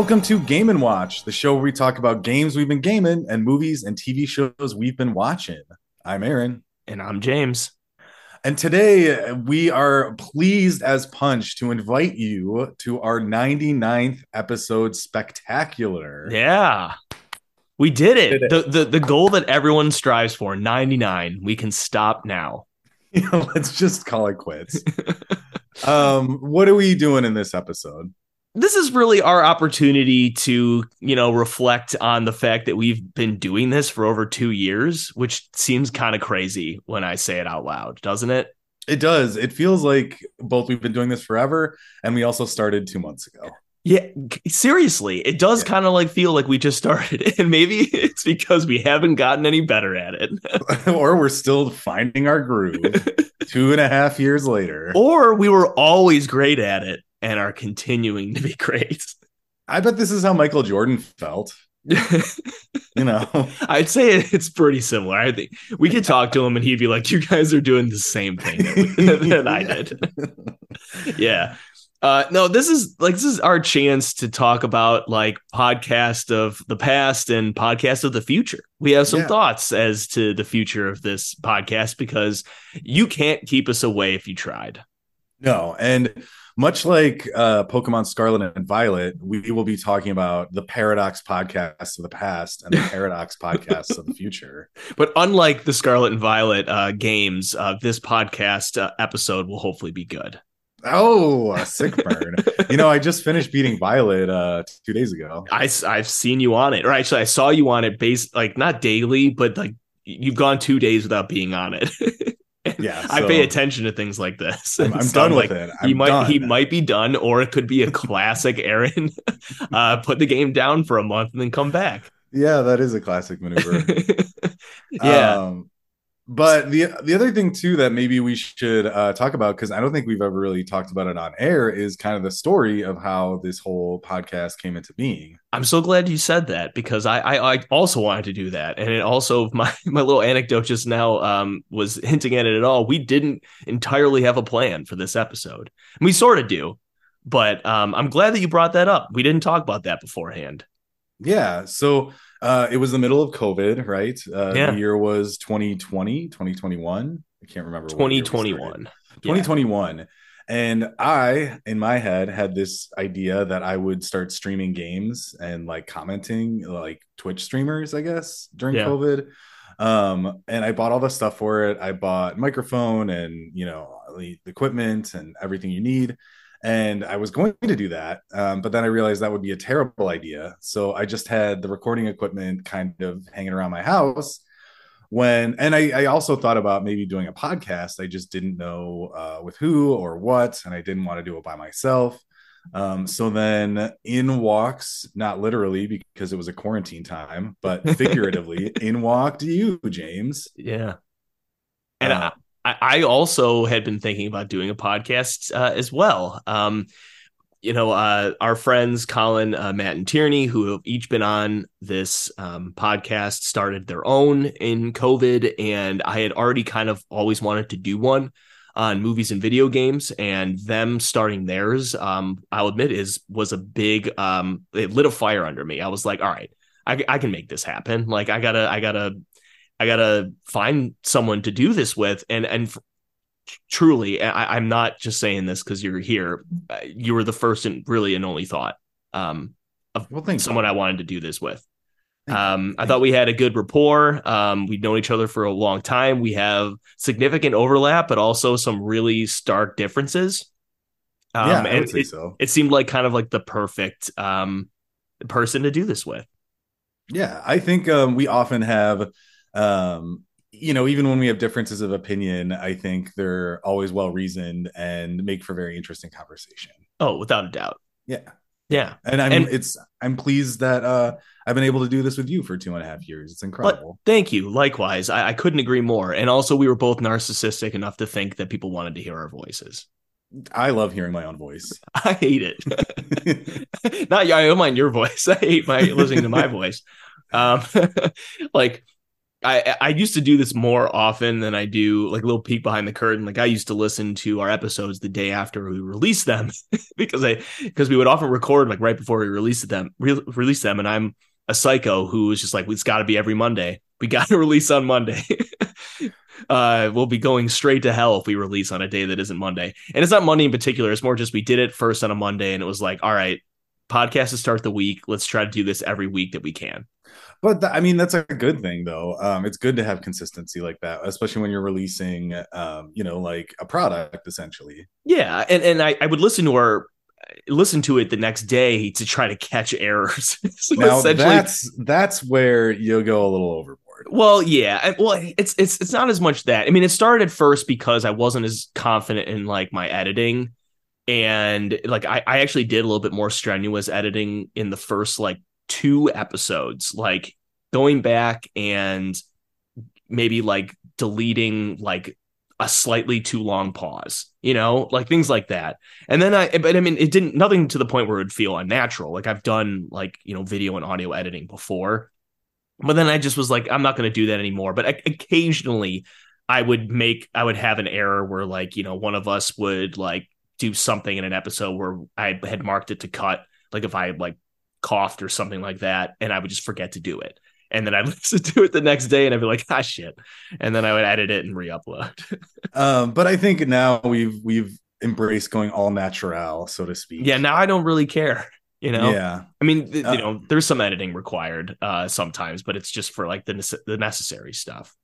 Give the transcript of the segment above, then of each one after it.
Welcome to Game and Watch, the show where we talk about games we've been gaming and movies and TV shows we've been watching. I'm Aaron. And I'm James. And today we are pleased as punch to invite you to our 99th episode spectacular. Yeah. We did it. Did it. The, the the goal that everyone strives for, 99. We can stop now. You know, let's just call it quits. um, what are we doing in this episode? This is really our opportunity to you know reflect on the fact that we've been doing this for over two years which seems kind of crazy when i say it out loud doesn't it? It does. It feels like both we've been doing this forever and we also started two months ago. Yeah seriously it does yeah. kind of like feel like we just started and maybe it's because we haven't gotten any better at it. Or we're still finding our groove two and a half years later. Or we were always great at it and are continuing to be great. I bet this is how Michael Jordan felt. you know, I'd say it's pretty similar. I think we could talk to him and he'd be like, "You guys are doing the same thing that, I did." yeah. Uh, no, this is like this is our chance to talk about like podcast of the past and podcast of the future. We have some yeah. thoughts as to the future of this podcast because you can't keep us away if you tried. No, and much like uh, Pokemon Scarlet and Violet, we will be talking about the Paradox podcasts of the past and the Paradox podcasts of the future. But unlike the Scarlet and Violet uh, games, uh, this podcast uh, episode will hopefully be good. Oh, a sick burn. you know, I just finished beating Violet uh, two days ago. I, I've seen you on it. Or actually, I saw you on it based like not daily, but like you've gone two days without being on it. yeah, so I pay attention to things like this. I'm, I'm done like, with it. I'm he might done. he might be done, or it could be a classic Aaron. uh, put the game down for a month and then come back. Yeah, that is a classic maneuver. yeah. Um, but the the other thing too that maybe we should uh, talk about because I don't think we've ever really talked about it on air is kind of the story of how this whole podcast came into being. I'm so glad you said that because I I, I also wanted to do that, and it also my my little anecdote just now um, was hinting at it at all. We didn't entirely have a plan for this episode. We sort of do, but um, I'm glad that you brought that up. We didn't talk about that beforehand. Yeah, so uh, it was the middle of COVID, right? Uh, yeah. The year was 2020, 2021. I can't remember. 2021. 2021. Yeah. And I, in my head, had this idea that I would start streaming games and like commenting, like Twitch streamers, I guess, during yeah. COVID. Um, and I bought all the stuff for it. I bought microphone and you know the equipment and everything you need and I was going to do that, um, but then I realized that would be a terrible idea. So I just had the recording equipment kind of hanging around my house. When and I, I also thought about maybe doing a podcast. I just didn't know uh, with who or what, and I didn't want to do it by myself. Um, so then in walks, not literally because it was a quarantine time, but figuratively, in walked you, James. Yeah. And uh, I, also had been thinking about doing a podcast uh, as well. Um, you know, uh, our friends Colin, uh, Matt, and Tierney, who have each been on this um, podcast, started their own in COVID, and I had already kind of always wanted to do one on movies and video games, and them starting theirs, um, I'll admit, is was a big um, it lit a fire under me. I was like, all right, I, I can make this happen. Like, I gotta, I gotta I gotta find someone to do this with, and and truly, I, am not just saying this because you're here. Uh, you were the first and really and only thought um, of well, someone I wanted to do this with. Um, I thought we had a good rapport. Um, we've known each other for a long time. We have significant overlap, but also some really stark differences. Um, yeah, I would say it, so. It seemed like kind of like the perfect um, person to do this with. Yeah, I think um, we often have um you know even when we have differences of opinion i think they're always well reasoned and make for very interesting conversation. Oh without a doubt. Yeah. Yeah. And i'm and, it's i'm pleased that uh i've been able to do this with you for two and a half years. It's incredible. thank you. Likewise I, I couldn't agree more. And also we were both narcissistic enough to think that people wanted to hear our voices. I love hearing my own voice. I hate it. Not I don't mind your voice. I hate my listening to my voice. Um, like I I used to do this more often than I do like a little peek behind the curtain. Like I used to listen to our episodes the day after we released them because I because we would often record like right before we released them re- release them, and I'm a psycho who is just like it's got to be every Monday. We got to release on Monday. uh, we'll be going straight to hell if we release on a day that isn't Monday. And it's not Monday in particular. It's more just we did it first on a Monday, and it was like, all right, podcast to start the week. Let's try to do this every week that we can. But th- I mean, that's a good thing, though. Um, it's good to have consistency like that, especially when you're releasing, um, you know, like a product essentially. Yeah, and and I, I would listen to our listen to it the next day to try to catch errors. so now that's that's where you'll go a little overboard. Well, yeah. Well, it's it's it's not as much that. I mean, it started first because I wasn't as confident in like my editing, and like I, I actually did a little bit more strenuous editing in the first like two episodes, like going back and maybe like deleting like a slightly too long pause, you know, like things like that. And then I, but I mean, it didn't, nothing to the point where it would feel unnatural. Like I've done like, you know, video and audio editing before, but then I just was like, I'm not going to do that anymore. But occasionally I would make, I would have an error where like, you know, one of us would like do something in an episode where I had marked it to cut. Like if I like coughed or something like that, and I would just forget to do it. And then I'd listen to it the next day and I'd be like, ah shit. And then I would edit it and re-upload. um, but I think now we've we've embraced going all natural, so to speak. Yeah, now I don't really care. You know, yeah. I mean, th- uh, you know, there's some editing required uh, sometimes, but it's just for like the ne- the necessary stuff.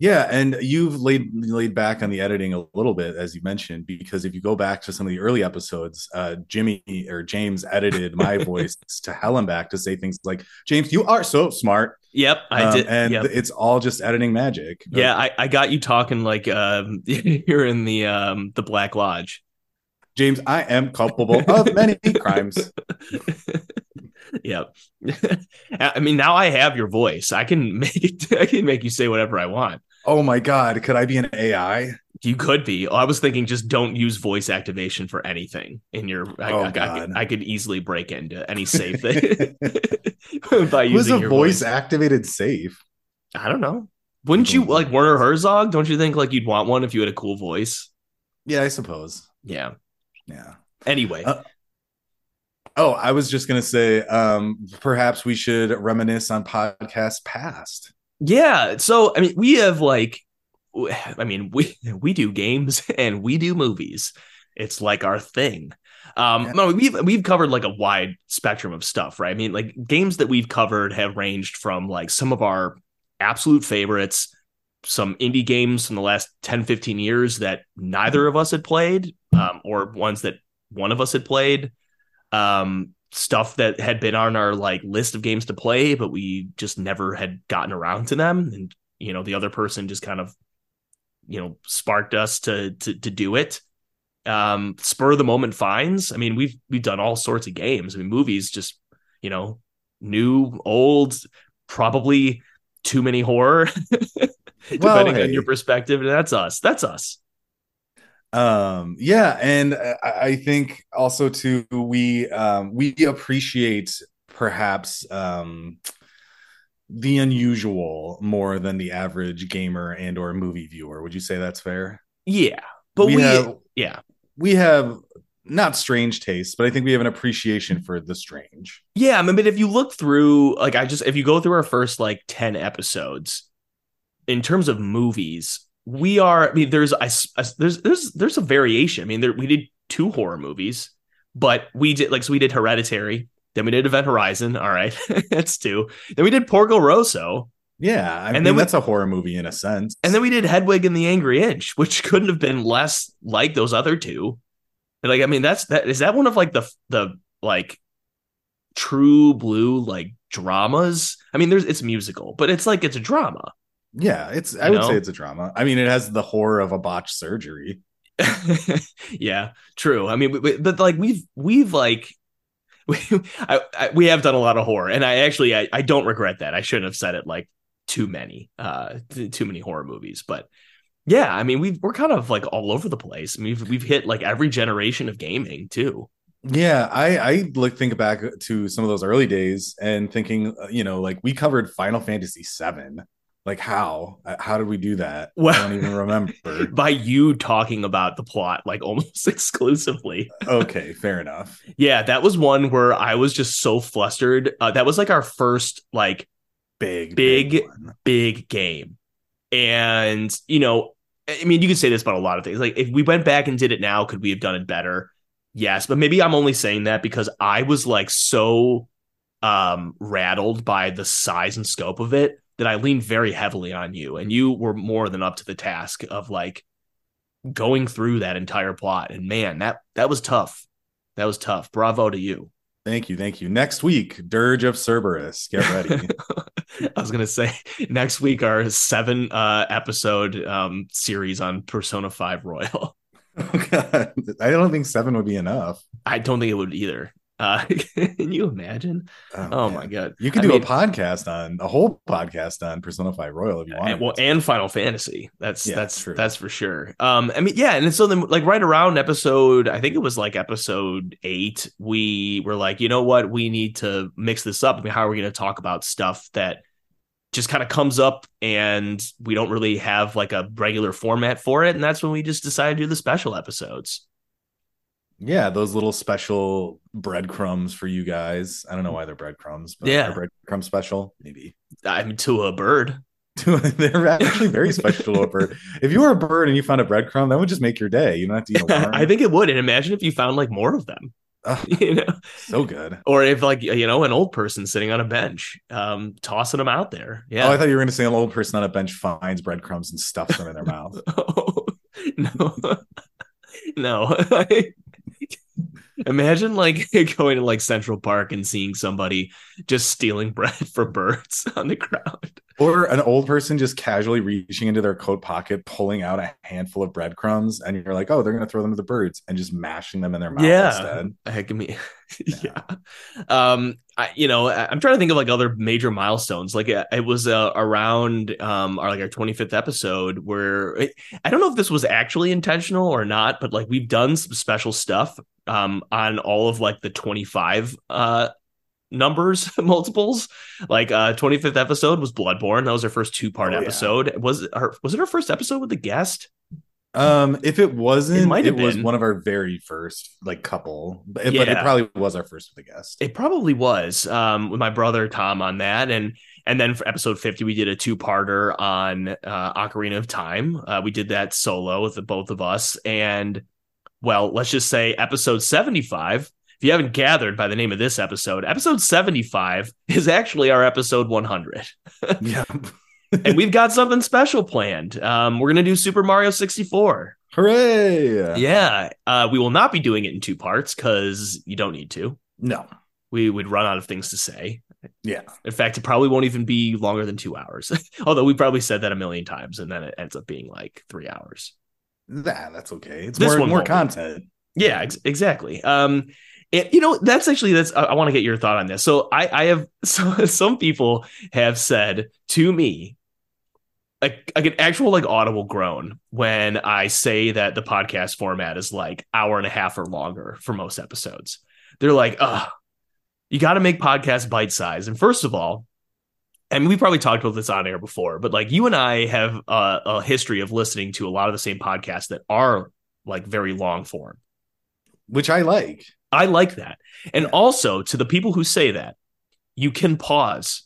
Yeah, and you've laid laid back on the editing a little bit, as you mentioned, because if you go back to some of the early episodes, uh, Jimmy or James edited my voice to hell and back to say things like, "James, you are so smart." Yep, I um, did, and yep. it's all just editing magic. Yeah, I, I got you talking like um, you're in the um, the Black Lodge. James, I am culpable of many crimes. yep. I mean, now I have your voice. I can make it. I can make you say whatever I want. Oh my god, could I be an AI? You could be. I was thinking just don't use voice activation for anything in your. I, oh, I, I, could, I could, easily break into any safe thing by using Who's a voice, voice activated safe? I don't know. Wouldn't you like Werner Herzog? Don't you think like you'd want one if you had a cool voice? Yeah, I suppose. Yeah. Yeah. Anyway. Uh, oh, I was just gonna say, um, perhaps we should reminisce on podcasts past. Yeah. So I mean, we have like, I mean, we we do games and we do movies. It's like our thing. Um, yeah. no, we've we've covered like a wide spectrum of stuff, right? I mean, like games that we've covered have ranged from like some of our absolute favorites, some indie games from the last 10, 15 years that neither of us had played, um, or ones that one of us had played. Um, stuff that had been on our like list of games to play, but we just never had gotten around to them. And you know, the other person just kind of, you know, sparked us to to to do it. Um, spur of the moment finds. I mean, we've we've done all sorts of games. I mean, movies just, you know, new, old, probably too many horror, depending well, hey. on your perspective. And That's us. That's us um yeah and i think also too we um we appreciate perhaps um the unusual more than the average gamer and or movie viewer. Would you say that's fair? Yeah but we, we have, yeah. we have not strange tastes but i think we have an appreciation for the strange. Yeah i mean but if you look through like i just if you go through our first like 10 episodes in terms of movies we are. I mean, there's I, I, there's there's there's a variation. I mean, there, we did two horror movies, but we did like so we did Hereditary, then we did Event Horizon. All right, that's two. Then we did Porco Rosso. Yeah, I and mean, then we, that's a horror movie in a sense. And then we did Hedwig and the Angry Inch, which couldn't have been less like those other two. Like, I mean, that's that is that one of like the the like true blue like dramas. I mean, there's it's musical, but it's like it's a drama. Yeah, it's I would know? say it's a drama. I mean, it has the horror of a botched surgery. yeah, true. I mean, we, but like we've we've like we I, I, we have done a lot of horror, and I actually I, I don't regret that. I shouldn't have said it like too many uh too many horror movies, but yeah, I mean we we're kind of like all over the place. I mean, we've we've hit like every generation of gaming too. Yeah, I I look think back to some of those early days and thinking, uh, you know, like we covered Final Fantasy 7 Like how? Uh, how did we do that? Well, I don't even remember. By you talking about the plot like almost exclusively. okay, fair enough. Yeah, that was one where I was just so flustered. Uh, that was like our first like big big big, big game. And you know, I mean, you could say this about a lot of things. Like if we went back and did it now, could we have done it better? Yes, but maybe I'm only saying that because I was like so um rattled by the size and scope of it that I leaned very heavily on you, and you were more than up to the task of like going through that entire plot. And man, that that was tough. That was tough. Bravo to you. Thank you, thank you. Next week, Dirge of Cerberus. Get ready. I was gonna say next week our seven uh episode um series on Persona 5 Royal. Oh god. I don't think seven would be enough. I don't think it would either. Uh, can you imagine? Oh, oh my god! You could do mean, a podcast on a whole podcast on Persona Five Royal if you want. And, well, and Final Fantasy. That's yeah, that's true. That's for sure. Um, I mean, yeah, and so then like right around episode, I think it was like episode eight, we were like, you know what, we need to mix this up. I mean, how are we going to talk about stuff that just kind of comes up and we don't really have like a regular format for it, and that's when we just decided to do the special episodes. Yeah, those little special breadcrumbs for you guys. I don't know why they're breadcrumbs, but yeah, breadcrumb special, maybe. I'm to a bird. they're actually very special to a bird. If you were a bird and you found a breadcrumb, that would just make your day. You don't have to eat a I think it would. And imagine if you found like more of them. Oh, you know, so good. Or if like you know an old person sitting on a bench, um, tossing them out there. Yeah. Oh, I thought you were going to say an old person on a bench finds breadcrumbs and stuffs them in their mouth. oh, no, no. Imagine like going to like Central Park and seeing somebody just stealing bread for birds on the ground. Or an old person just casually reaching into their coat pocket, pulling out a handful of breadcrumbs, and you're like, oh, they're gonna throw them to the birds and just mashing them in their mouth yeah. instead. Heck me. yeah. yeah. Um, I, you know, I'm trying to think of like other major milestones. Like uh, it was uh, around um our like our 25th episode where it, I don't know if this was actually intentional or not, but like we've done some special stuff um on all of like the 25 uh numbers multiples. Like uh 25th episode was bloodborne. That was our first two part oh, episode. Yeah. was it our was it our first episode with the guest? Um if it wasn't it, might have it was one of our very first like couple but, yeah. but it probably was our first with a guest. It probably was um with my brother tom on that and and then for episode 50 we did a two-parter on uh ocarina of time. Uh, we did that solo with the both of us and well let's just say episode 75 if you haven't gathered by the name of this episode, episode 75 is actually our episode 100. yeah. and we've got something special planned. Um, we're going to do Super Mario 64. Hooray! Yeah. Uh, we will not be doing it in two parts because you don't need to. No. We would run out of things to say. Yeah. In fact, it probably won't even be longer than two hours. Although we probably said that a million times and then it ends up being like three hours. Nah, that's okay. It's this more, one more content. Yeah, ex- exactly. Um, and you know, that's actually that's I, I want to get your thought on this. So I I have so, some people have said to me like, like an actual like audible groan when I say that the podcast format is like hour and a half or longer for most episodes. They're like, "Uh, you got to make podcasts bite size." And first of all, and we probably talked about this on air before, but like you and I have a, a history of listening to a lot of the same podcasts that are like very long form, which I like. I like that. And yeah. also to the people who say that, you can pause.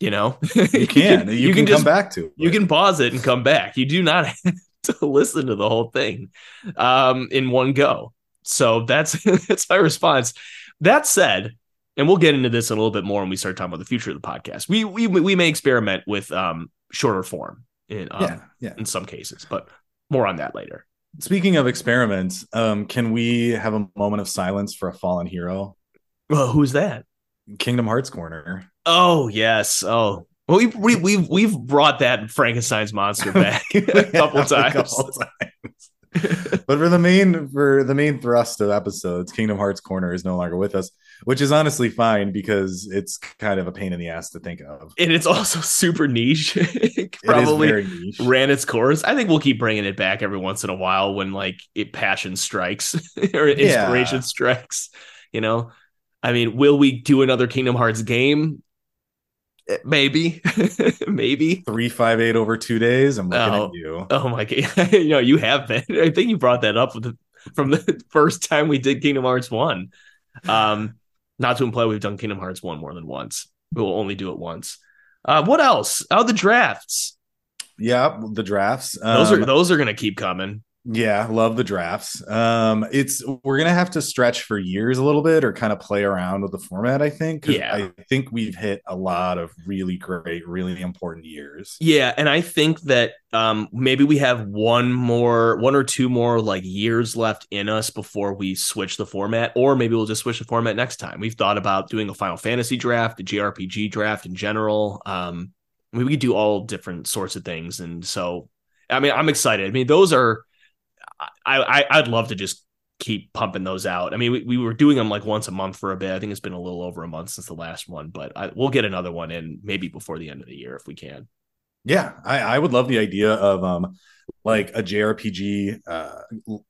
You know, you can. You, you can, can, just, come back to. It. You can pause it and come back. You do not have to listen to the whole thing um, in one go. So that's that's my response. That said, and we'll get into this a little bit more when we start talking about the future of the podcast. We we we may experiment with um, shorter form in um, yeah, yeah. in some cases, but more on that later. Speaking of experiments, um, can we have a moment of silence for a fallen hero? Well, who's that? Kingdom Hearts Corner. Oh yes. Oh, well, we, we we've we've brought that Frankenstein's monster back a couple times. A couple times. but for the main for the main thrust of episodes, Kingdom Hearts Corner is no longer with us, which is honestly fine because it's kind of a pain in the ass to think of, and it's also super niche. probably it niche. ran its course. I think we'll keep bringing it back every once in a while when like it passion strikes or inspiration yeah. strikes. You know, I mean, will we do another Kingdom Hearts game? Maybe, maybe three five eight over two days. I'm looking oh, at you. Oh my god! you know you have been. I think you brought that up the, from the first time we did Kingdom Hearts one. Um, not to imply we've done Kingdom Hearts one more than once. We will only do it once. Uh, what else? Oh, the drafts. Yeah, the drafts. Those um, are those are gonna keep coming. Yeah, love the drafts. Um, it's we're gonna have to stretch for years a little bit or kind of play around with the format, I think. Yeah. I think we've hit a lot of really great, really important years. Yeah, and I think that um maybe we have one more one or two more like years left in us before we switch the format, or maybe we'll just switch the format next time. We've thought about doing a Final Fantasy draft, a JRPG draft in general. Um we could do all different sorts of things. And so I mean, I'm excited. I mean, those are I, I would love to just keep pumping those out. I mean, we, we were doing them like once a month for a bit. I think it's been a little over a month since the last one, but I, we'll get another one in maybe before the end of the year if we can. Yeah, I, I would love the idea of um like a JRPG, uh,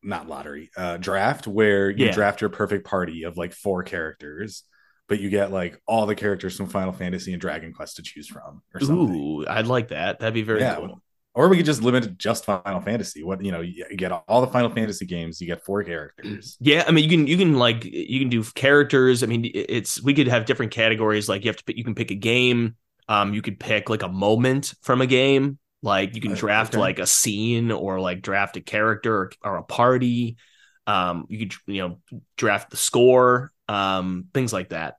not lottery, uh, draft where you yeah. draft your perfect party of like four characters, but you get like all the characters from Final Fantasy and Dragon Quest to choose from. Or something. Ooh, I'd like that. That'd be very yeah. cool or we could just limit it just Final Fantasy. What you know, you get all the Final Fantasy games. You get four characters. Yeah, I mean, you can you can like you can do characters. I mean, it's we could have different categories. Like you have to pick, you can pick a game. Um, you could pick like a moment from a game. Like you can uh, draft okay. like a scene or like draft a character or, or a party. Um, you could you know draft the score. Um, things like that.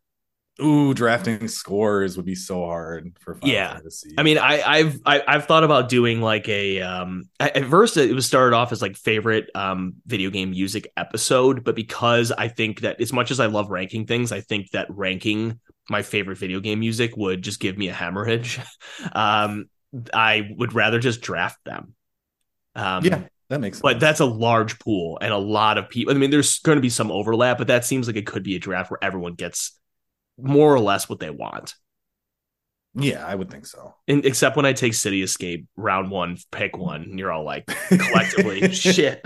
Ooh, drafting scores would be so hard for Final yeah. Fantasy. I mean, I, I've I, have i have thought about doing like a um. At first, it was started off as like favorite um video game music episode, but because I think that as much as I love ranking things, I think that ranking my favorite video game music would just give me a hemorrhage. um, I would rather just draft them. Um, yeah, that makes sense. But that's a large pool and a lot of people. I mean, there's going to be some overlap, but that seems like it could be a draft where everyone gets more or less what they want. Yeah, I would think so. And, except when I take City Escape round one, pick one, and you're all like collectively shit.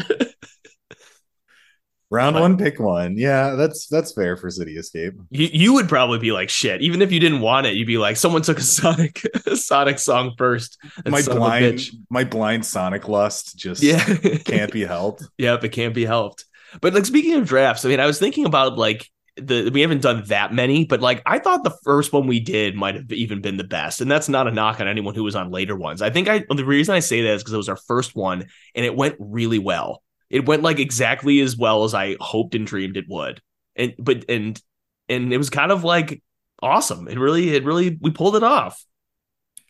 Round but, one, pick one. Yeah, that's that's fair for City Escape. You you would probably be like shit, even if you didn't want it. You'd be like, someone took a Sonic a Sonic song first. My blind my blind Sonic lust just yeah. can't be helped. Yep, it can't be helped. But like speaking of drafts, I mean, I was thinking about like the we haven't done that many, but like I thought the first one we did might have even been the best, and that's not a knock on anyone who was on later ones. I think I the reason I say that is because it was our first one and it went really well. It went like exactly as well as I hoped and dreamed it would, and but and and it was kind of like awesome. It really it really we pulled it off.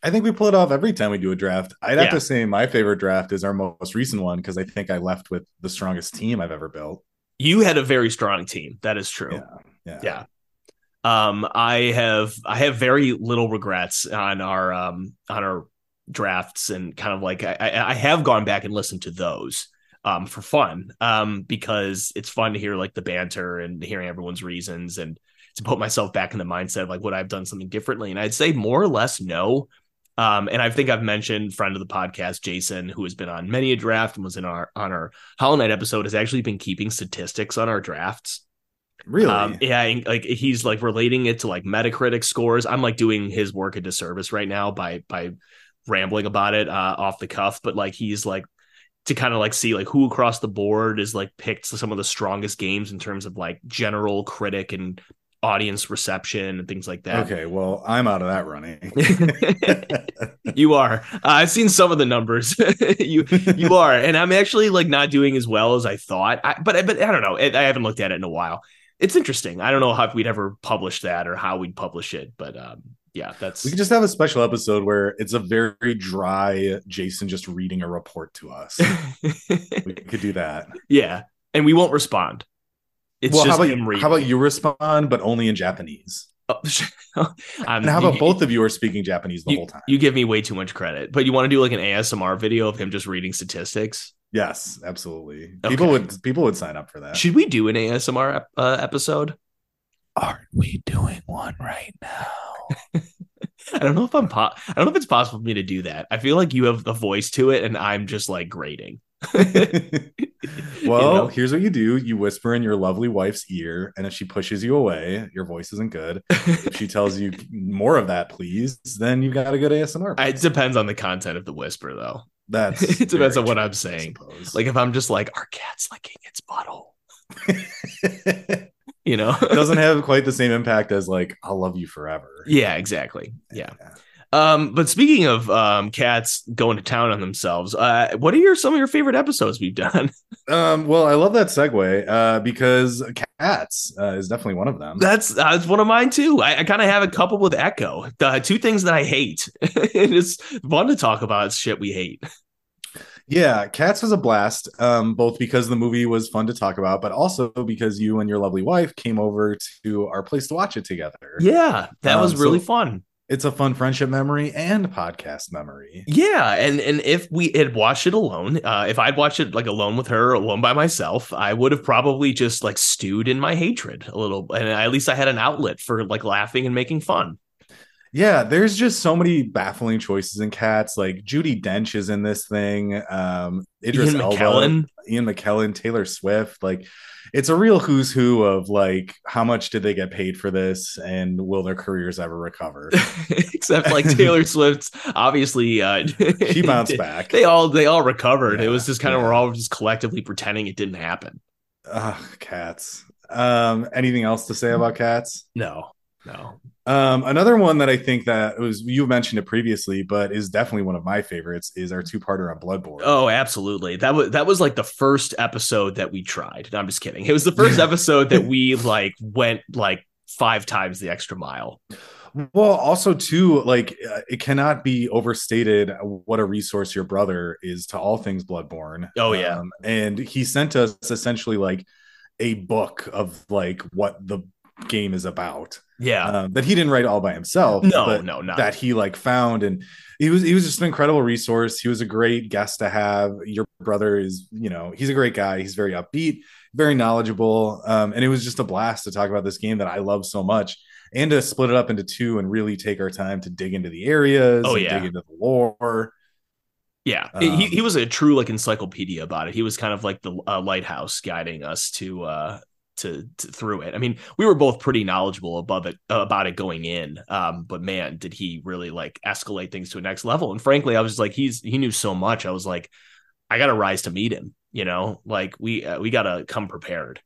I think we pull it off every time we do a draft. I'd have yeah. to say my favorite draft is our most recent one because I think I left with the strongest team I've ever built you had a very strong team. That is true. Yeah. Yeah. yeah. Um, I have I have very little regrets on our um on our drafts and kind of like I, I have gone back and listened to those um for fun um because it's fun to hear like the banter and hearing everyone's reasons and to put myself back in the mindset of like would I've done something differently and I'd say more or less no um, and I think I've mentioned friend of the podcast, Jason, who has been on many a draft and was in our on our Hollow Knight episode, has actually been keeping statistics on our drafts. Really? Um, yeah, like he's like relating it to like Metacritic scores. I'm like doing his work a disservice right now by by rambling about it uh, off the cuff, but like he's like to kind of like see like who across the board is like picked some of the strongest games in terms of like general critic and audience reception and things like that. Okay, well, I'm out of that running. you are. Uh, I've seen some of the numbers. you you are, and I'm actually like not doing as well as I thought. I, but but I don't know. I haven't looked at it in a while. It's interesting. I don't know how we'd ever publish that or how we'd publish it, but um, yeah, that's. We could just have a special episode where it's a very dry Jason just reading a report to us. we could do that. Yeah, and we won't respond. It's well, how about, how about you respond, but only in Japanese? Oh, and how about you, both of you are speaking Japanese the you, whole time? You give me way too much credit, but you want to do like an ASMR video of him just reading statistics? Yes, absolutely. Okay. People would people would sign up for that. Should we do an ASMR uh, episode? Aren't we doing one right now? I don't know if I'm po- I don't know if it's possible for me to do that. I feel like you have the voice to it, and I'm just like grating. well, you know? here's what you do you whisper in your lovely wife's ear, and if she pushes you away, your voice isn't good. if she tells you more of that, please, then you've got a good ASMR. It depends on the content of the whisper, though. That's it depends on what I'm saying. Like if I'm just like, our cat's licking its butthole. you know, it doesn't have quite the same impact as like, I'll love you forever. Yeah, exactly. Yeah. yeah. Um, but speaking of um, cats going to town on themselves, uh, what are your some of your favorite episodes we've done? um, well, I love that segue uh, because cats uh, is definitely one of them. That's that's one of mine too. I, I kind of have a couple with Echo. The two things that I hate. it's fun to talk about shit we hate. Yeah, Cats was a blast, um, both because the movie was fun to talk about, but also because you and your lovely wife came over to our place to watch it together. Yeah, that um, was really so fun it's a fun friendship memory and podcast memory. Yeah, and and if we had watched it alone, uh, if I'd watched it like alone with her, alone by myself, I would have probably just like stewed in my hatred a little, and at least I had an outlet for like laughing and making fun. Yeah, there's just so many baffling choices in cats. Like Judi Dench is in this thing. Um, Idris Ian Elba, McKellen. Ian McKellen, Taylor Swift. Like it's a real who's who of like how much did they get paid for this and will their careers ever recover? Except like taylor swift's obviously uh she bounced back. they all they all recovered. Yeah, it was just kind of we're all just collectively pretending it didn't happen. Ugh, cats. Um anything else to say about cats? No no. Um, another one that I think that was you mentioned it previously, but is definitely one of my favorites is our two-parter on Bloodborne. Oh, absolutely. That was that was like the first episode that we tried. No, I'm just kidding. It was the first episode that we like went like five times the extra mile. Well, also too, like uh, it cannot be overstated what a resource your brother is to all things Bloodborne. Oh yeah, um, and he sent us essentially like a book of like what the game is about. Yeah, um, that he didn't write all by himself. No, no, no. That he like found, and he was he was just an incredible resource. He was a great guest to have. Your brother is, you know, he's a great guy. He's very upbeat, very knowledgeable, um, and it was just a blast to talk about this game that I love so much, and to split it up into two and really take our time to dig into the areas. Oh yeah, dig into the lore. Yeah, um, he he was a true like encyclopedia about it. He was kind of like the uh, lighthouse guiding us to uh to, to, through it. I mean, we were both pretty knowledgeable above it uh, about it going in. Um, but man, did he really like escalate things to a next level? And frankly, I was like, he's he knew so much. I was like, I got to rise to meet him. You know, like we uh, we got to come prepared.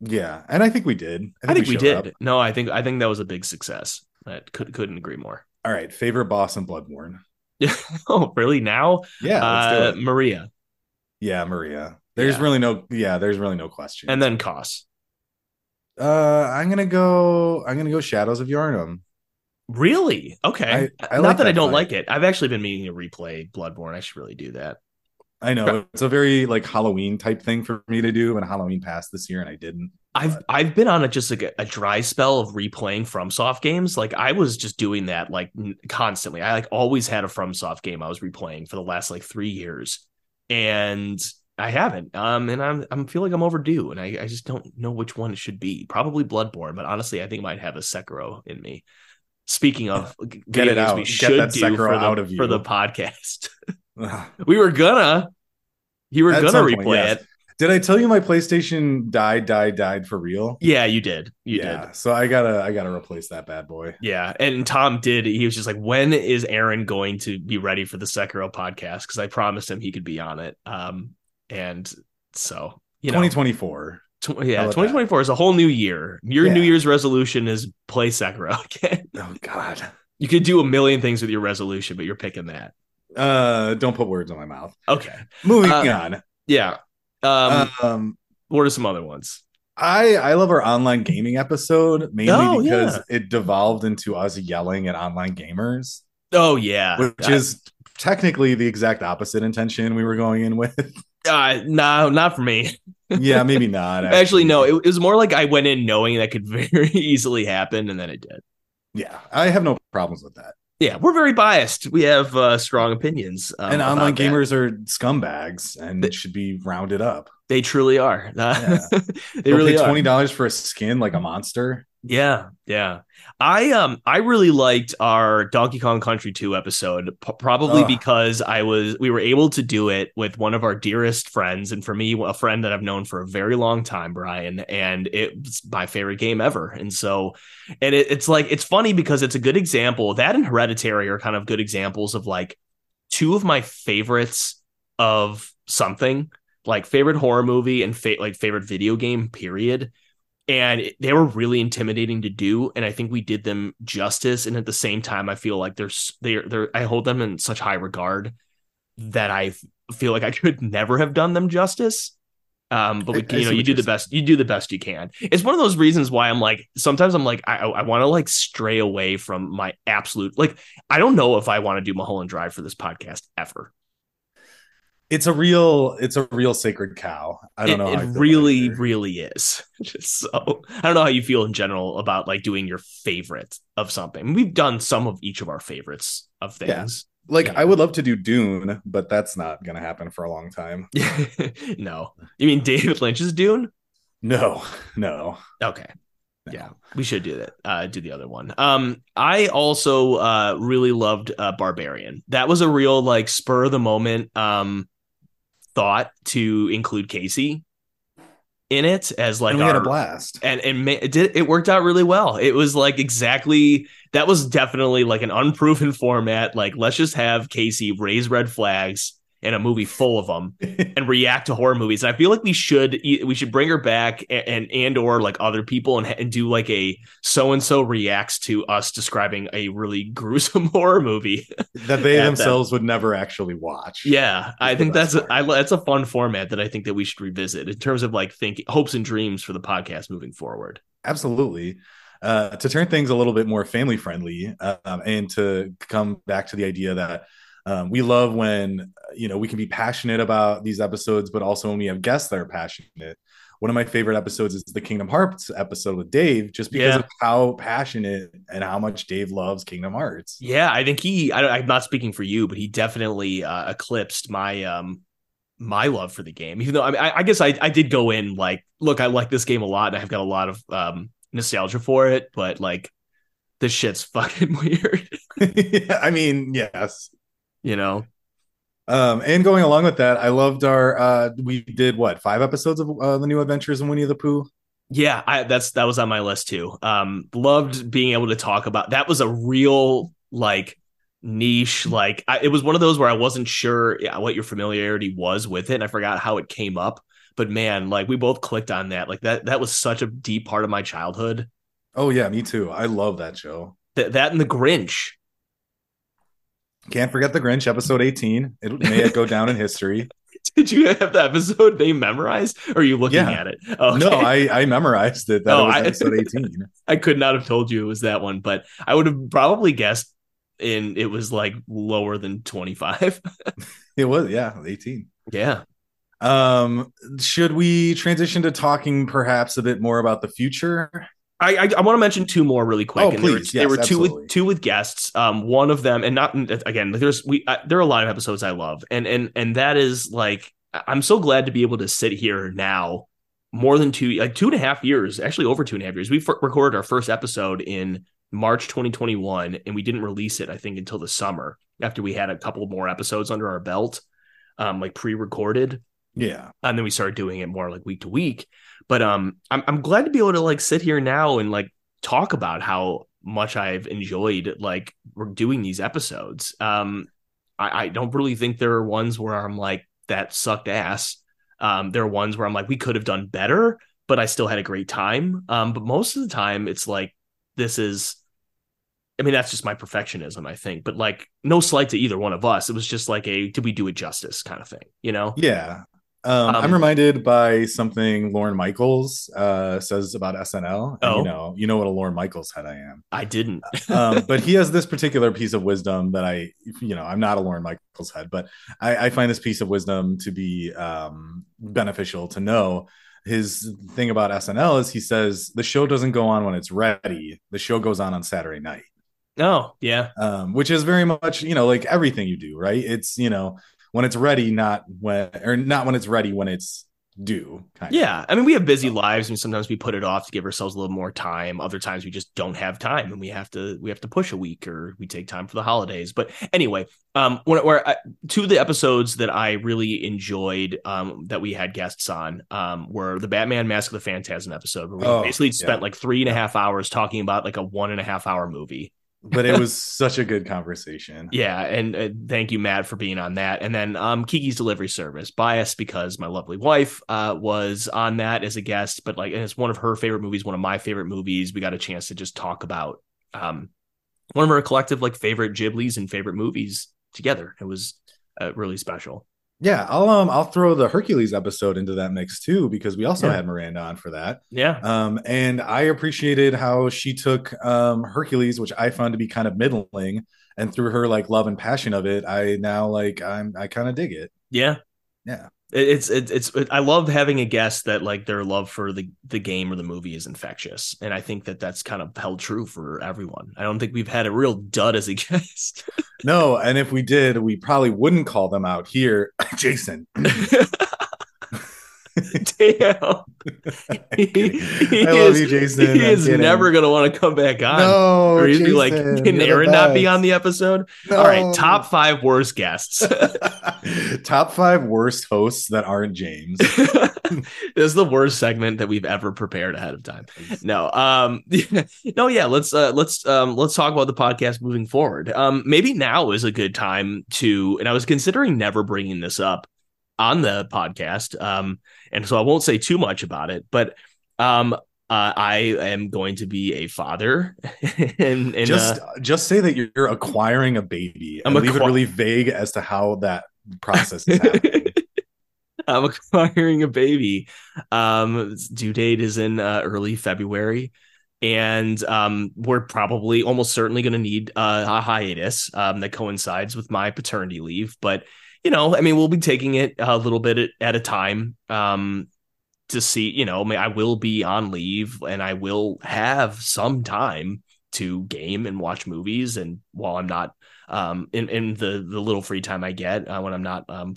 Yeah, and I think we did. I think, I think we, we did. Up. No, I think I think that was a big success. I could couldn't agree more. All right, favorite boss in Bloodborne. oh, really? Now? Yeah, uh, Maria. Yeah, Maria. There's yeah. really no yeah, there's really no question. And then Kos. Uh, I'm gonna go. I'm gonna go Shadows of Yharnam. Really? Okay. I, I Not like that, that, I don't fight. like it. I've actually been meaning to replay Bloodborne. I should really do that. I know it's a very like Halloween type thing for me to do, and Halloween passed this year, and I didn't. I've but. I've been on a just like a, a, dry spell of replaying FromSoft games. Like I was just doing that like constantly. I like always had a FromSoft game I was replaying for the last like three years, and I haven't. Um, and I'm I'm feel like I'm overdue, and I, I just don't know which one it should be. Probably Bloodborne, but honestly, I think it might have a Sekiro in me. Speaking of get it out, we Get should do Sekiro for the, out of you. for the podcast. we were gonna, you were At gonna replay point, yes. it. Did I tell you my PlayStation died, died, died for real? Yeah, you did. You yeah, did. So I gotta, I gotta replace that bad boy. Yeah, and Tom did. He was just like, "When is Aaron going to be ready for the Sekiro podcast?" Because I promised him he could be on it. Um, and so you 2024. Tw- yeah, 2024 that? is a whole new year. Your yeah. New Year's resolution is play Sekiro again. oh God. You could do a million things with your resolution, but you're picking that. Uh, don't put words in my mouth. Okay. Moving uh, on. Yeah. Um, um, what are some other ones? I I love our online gaming episode mainly oh, because yeah. it devolved into us yelling at online gamers. Oh yeah, which I, is technically the exact opposite intention we were going in with. Uh, no, not for me. yeah, maybe not. Actually, actually no. It, it, was more like I went in knowing that could very easily happen, and then it did. Yeah, I have no problems with that. Yeah, we're very biased. We have uh, strong opinions. Um, and online gamers that. are scumbags and they, should be rounded up. They truly are. Yeah. they They'll really pay twenty dollars for a skin like a monster. Yeah, yeah. I um I really liked our Donkey Kong Country 2 episode p- probably Ugh. because I was we were able to do it with one of our dearest friends and for me a friend that I've known for a very long time, Brian, and it's my favorite game ever. And so and it, it's like it's funny because it's a good example. That and Hereditary are kind of good examples of like two of my favorites of something, like favorite horror movie and fa- like favorite video game period and they were really intimidating to do and i think we did them justice and at the same time i feel like there's they're they're i hold them in such high regard that i feel like i could never have done them justice. Um but we, I, you know you do the best you do the best you can. It's one of those reasons why i'm like sometimes i'm like i, I want to like stray away from my absolute like i don't know if i want to do mulholland drive for this podcast it's a real it's a real sacred cow. I don't it, know. It really, really is. Just so I don't know how you feel in general about like doing your favorite of something. We've done some of each of our favorites of things. Yeah. Like I would love to do Dune, but that's not gonna happen for a long time. no. You mean David Lynch's Dune? No, no. Okay. Yeah, we should do that. Uh, do the other one. Um, I also uh really loved uh, Barbarian. That was a real like spur of the moment. Um, thought to include Casey in it as like and we our, had a blast. And and it did it worked out really well. It was like exactly that was definitely like an unproven format. Like let's just have casey raise red flags in a movie full of them and react to horror movies. And I feel like we should we should bring her back and and, or like other people and, and do like a so and so reacts to us describing a really gruesome horror movie that they themselves them. would never actually watch. Yeah, I think that's a, I, that's a fun format that I think that we should revisit in terms of like thinking hopes and dreams for the podcast moving forward. Absolutely. Uh, to turn things a little bit more family friendly um, and to come back to the idea that um, we love when you know we can be passionate about these episodes, but also when we have guests that are passionate. One of my favorite episodes is the Kingdom Hearts episode with Dave, just because yeah. of how passionate and how much Dave loves Kingdom Hearts. Yeah, I think he. I, am not speaking for you, but he definitely uh, eclipsed my um my love for the game. Even though I mean, I, I guess I, I did go in like, look, I like this game a lot, and I've got a lot of um nostalgia for it, but like this shit's fucking weird. yeah, I mean, yes you know. Um, and going along with that, I loved our. Uh, we did what five episodes of uh, the New Adventures in Winnie the Pooh. Yeah, I, that's that was on my list too. Um, loved being able to talk about that. Was a real like niche. Like I, it was one of those where I wasn't sure what your familiarity was with it, and I forgot how it came up. But man, like we both clicked on that. Like that that was such a deep part of my childhood. Oh yeah, me too. I love that show. Th- that and the Grinch. Can't forget the Grinch, episode 18. It may go down in history. Did you have the episode name memorized? Or are you looking yeah. at it? Okay. No, I, I memorized it. That oh, it was I, episode 18. I could not have told you it was that one, but I would have probably guessed in it was like lower than 25. it was, yeah, 18. Yeah. Um, should we transition to talking perhaps a bit more about the future? I, I, I want to mention two more really quick. Oh, and please. There were, yes, there were two with two with guests. Um, one of them, and not again. There's we uh, there are a lot of episodes I love, and and and that is like I'm so glad to be able to sit here now, more than two like two and a half years, actually over two and a half years. We f- recorded our first episode in March 2021, and we didn't release it I think until the summer after we had a couple more episodes under our belt, um, like pre-recorded. Yeah, and then we started doing it more like week to week. But um, I'm I'm glad to be able to like sit here now and like talk about how much I've enjoyed like we're doing these episodes. Um, I, I don't really think there are ones where I'm like that sucked ass. Um, there are ones where I'm like we could have done better, but I still had a great time. Um, but most of the time it's like this is I mean, that's just my perfectionism, I think. But like, no slight to either one of us. It was just like a did we do it justice kind of thing, you know? Yeah. Um, um, I'm reminded by something Lorne Michaels uh, says about SNL. Oh. you know, you know what a Lorne Michaels head I am. I didn't. um, but he has this particular piece of wisdom that I, you know, I'm not a Lorne Michaels head, but I, I find this piece of wisdom to be um, beneficial to know. His thing about SNL is he says the show doesn't go on when it's ready. The show goes on on Saturday night. Oh, yeah. Um, which is very much, you know, like everything you do, right? It's, you know, when it's ready, not when or not when it's ready when it's do. yeah, of. I mean, we have busy lives, and sometimes we put it off to give ourselves a little more time. Other times we just don't have time, and we have to we have to push a week, or we take time for the holidays. But anyway, um, when where I, two of the episodes that I really enjoyed, um, that we had guests on, um, were the Batman Mask of the Phantasm episode, where we oh, basically spent like three and a half hours talking about like a one and a half hour movie but it was such a good conversation. Yeah, and uh, thank you, Matt, for being on that. And then um, Kiki's Delivery Service, biased because my lovely wife uh, was on that as a guest, but like, and it's one of her favorite movies, one of my favorite movies. We got a chance to just talk about um, one of our collective like favorite Ghibli's and favorite movies together. It was uh, really special. Yeah, I'll um I'll throw the Hercules episode into that mix too because we also yeah. had Miranda on for that. Yeah. Um and I appreciated how she took um Hercules, which I found to be kind of middling, and through her like love and passion of it, I now like I'm I kind of dig it. Yeah. Yeah it's it's it's it, I love having a guest that like their love for the the game or the movie is infectious, and I think that that's kind of held true for everyone. I don't think we've had a real dud as a guest. no, and if we did, we probably wouldn't call them out here, Jason. Damn. He, he I love is, you, Jason. He I'm is kidding. never going to want to come back on. No. Or he'd be like, can Aaron not be on the episode? No. All right. Top five worst guests. top five worst hosts that aren't James. this is the worst segment that we've ever prepared ahead of time. No. Um, no, yeah. Let's, uh, let's, um, let's talk about the podcast moving forward. Um, maybe now is a good time to, and I was considering never bringing this up on the podcast. Um, and so I won't say too much about it, but um, uh, I am going to be a father, and, and just uh, just say that you're acquiring a baby. I'm leave it really vague as to how that process is happening. I'm acquiring a baby. Um, due date is in uh, early February, and um, we're probably almost certainly going to need uh, a hiatus um, that coincides with my paternity leave, but you know, I mean, we'll be taking it a little bit at, a time um, to see, you know, I, mean, I will be on leave and I will have some time to game and watch movies. And while I'm not um, in, in the, the little free time I get uh, when I'm not um,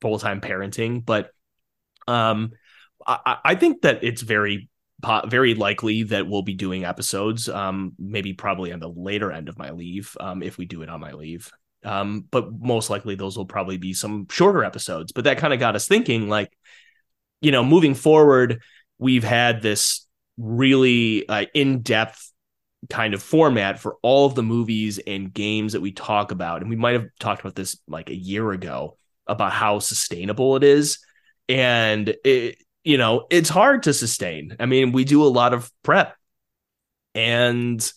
full time parenting, but um, I, I think that it's very very likely that we'll be doing episodes um maybe probably on the later end of my leave um if we do it on my leave um, but most likely those will probably be some shorter episodes. But that kind of got us thinking, like, you know, moving forward, we've had this really uh, in-depth kind of format for all of the movies and games that we talk about. And we might have talked about this like a year ago about how sustainable it is. And it, you know, it's hard to sustain. I mean, we do a lot of prep and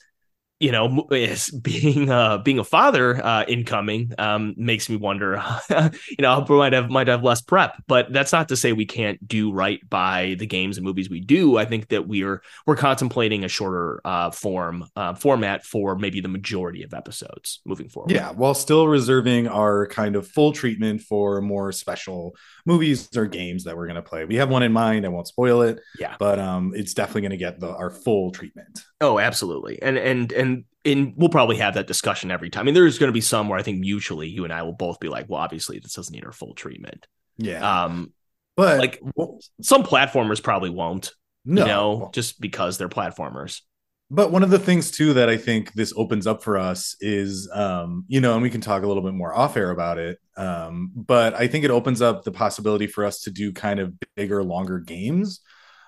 you know, is being uh being a father uh incoming um makes me wonder, you know, I might have might have less prep, but that's not to say we can't do right by the games and movies we do. I think that we're we're contemplating a shorter uh form uh format for maybe the majority of episodes moving forward. Yeah, while still reserving our kind of full treatment for more special movies or games that we're going to play. We have one in mind, I won't spoil it. Yeah. But um it's definitely going to get the our full treatment. Oh, absolutely. And and and and in we'll probably have that discussion every time. I mean, there's going to be some where I think mutually you and I will both be like, well, obviously this doesn't need our full treatment. Yeah. Um, but like well, some platformers probably won't. No, you know, just because they're platformers. But one of the things too that I think this opens up for us is, um, you know, and we can talk a little bit more off air about it. Um, but I think it opens up the possibility for us to do kind of bigger, longer games,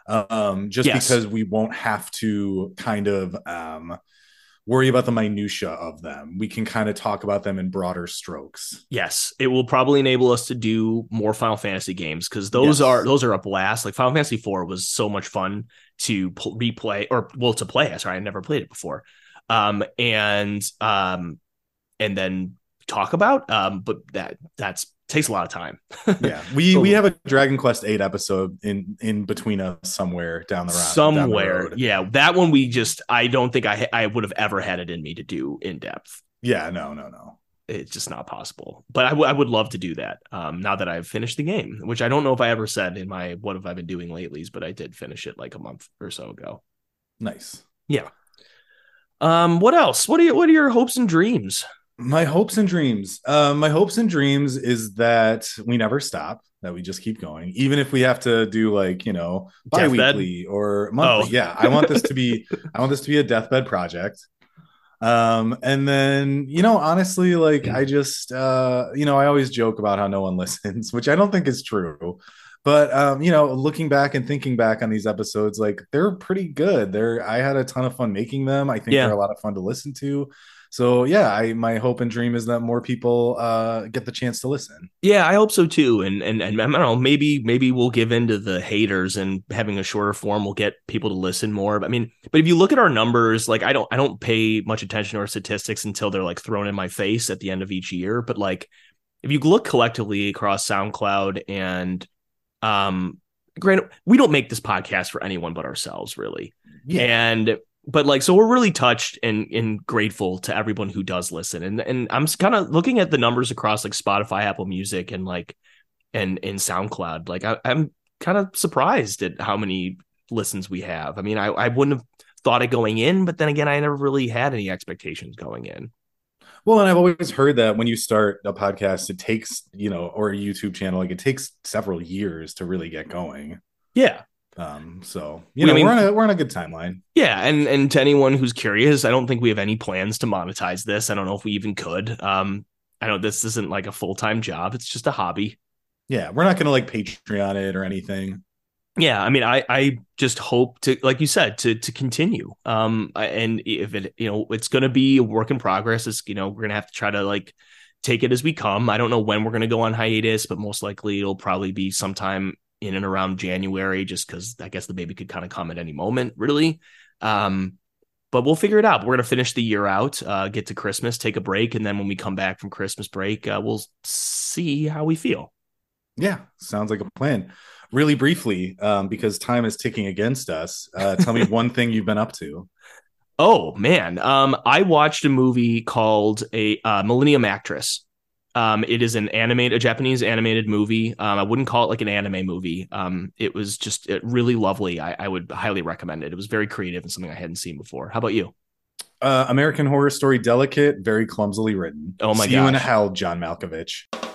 um, just yes. because we won't have to kind of um, worry about the minutia of them. We can kind of talk about them in broader strokes. Yes, it will probably enable us to do more Final Fantasy games because those yes. are those are a blast. Like Final Fantasy IV was so much fun to replay or well to play. Sorry, I never played it before. Um, and um, and then talk about. Um, but that that's takes a lot of time. yeah, we we have a Dragon Quest eight episode in in between us somewhere down the road. Somewhere, the yeah, that one we just I don't think I I would have ever had it in me to do in depth. Yeah, no, no, no. It's just not possible. But I, w- I would love to do that. Um, now that I've finished the game, which I don't know if I ever said in my what have I been doing lately, but I did finish it like a month or so ago. Nice. Yeah. Um, what else? What are you, what are your hopes and dreams? My hopes and dreams. Uh, my hopes and dreams is that we never stop, that we just keep going, even if we have to do like you know bi-weekly or monthly. Oh. Yeah, I want this to be. I want this to be a deathbed project. Um, and then you know, honestly, like I just, uh, you know, I always joke about how no one listens, which I don't think is true. But um, you know, looking back and thinking back on these episodes, like they're pretty good. They're I had a ton of fun making them. I think yeah. they're a lot of fun to listen to so yeah i my hope and dream is that more people uh get the chance to listen yeah i hope so too and and, and i don't know maybe maybe we'll give in to the haters and having a shorter form will get people to listen more but i mean but if you look at our numbers like i don't i don't pay much attention to our statistics until they're like thrown in my face at the end of each year but like if you look collectively across soundcloud and um granted we don't make this podcast for anyone but ourselves really. Yeah. and but like so we're really touched and and grateful to everyone who does listen. And and i'm kind of looking at the numbers across like spotify apple music and like and in soundcloud. Like I, am kind of surprised at how many listens we have. I mean I, I wouldn't have thought it going in but then again i never really had any expectations going in well and i've always heard that when you start a podcast it takes you know or a youtube channel like it takes several years to really get going yeah um, so you know, I mean, we're on a we're on a good timeline. Yeah, and and to anyone who's curious, I don't think we have any plans to monetize this. I don't know if we even could. Um, I know this isn't like a full time job; it's just a hobby. Yeah, we're not gonna like Patreon it or anything. Yeah, I mean, I I just hope to, like you said, to to continue. Um, and if it, you know, it's gonna be a work in progress. It's you know, we're gonna have to try to like take it as we come. I don't know when we're going to go on hiatus, but most likely it'll probably be sometime in and around January, just because I guess the baby could kind of come at any moment, really. Um, but we'll figure it out. We're going to finish the year out, uh, get to Christmas, take a break, and then when we come back from Christmas break, uh, we'll see how we feel. Yeah, sounds like a plan. Really briefly, um, because time is ticking against us. Uh, tell me one thing you've been up to. Oh man, um, I watched a movie called a uh, Millennium Actress. Um, it is an animated, a Japanese animated movie. Um, I wouldn't call it like an anime movie. Um, it was just it really lovely. I, I, would highly recommend it. It was very creative and something I hadn't seen before. How about you? Uh, American Horror Story Delicate, very clumsily written. Oh my god! See gosh. you in hell, John Malkovich.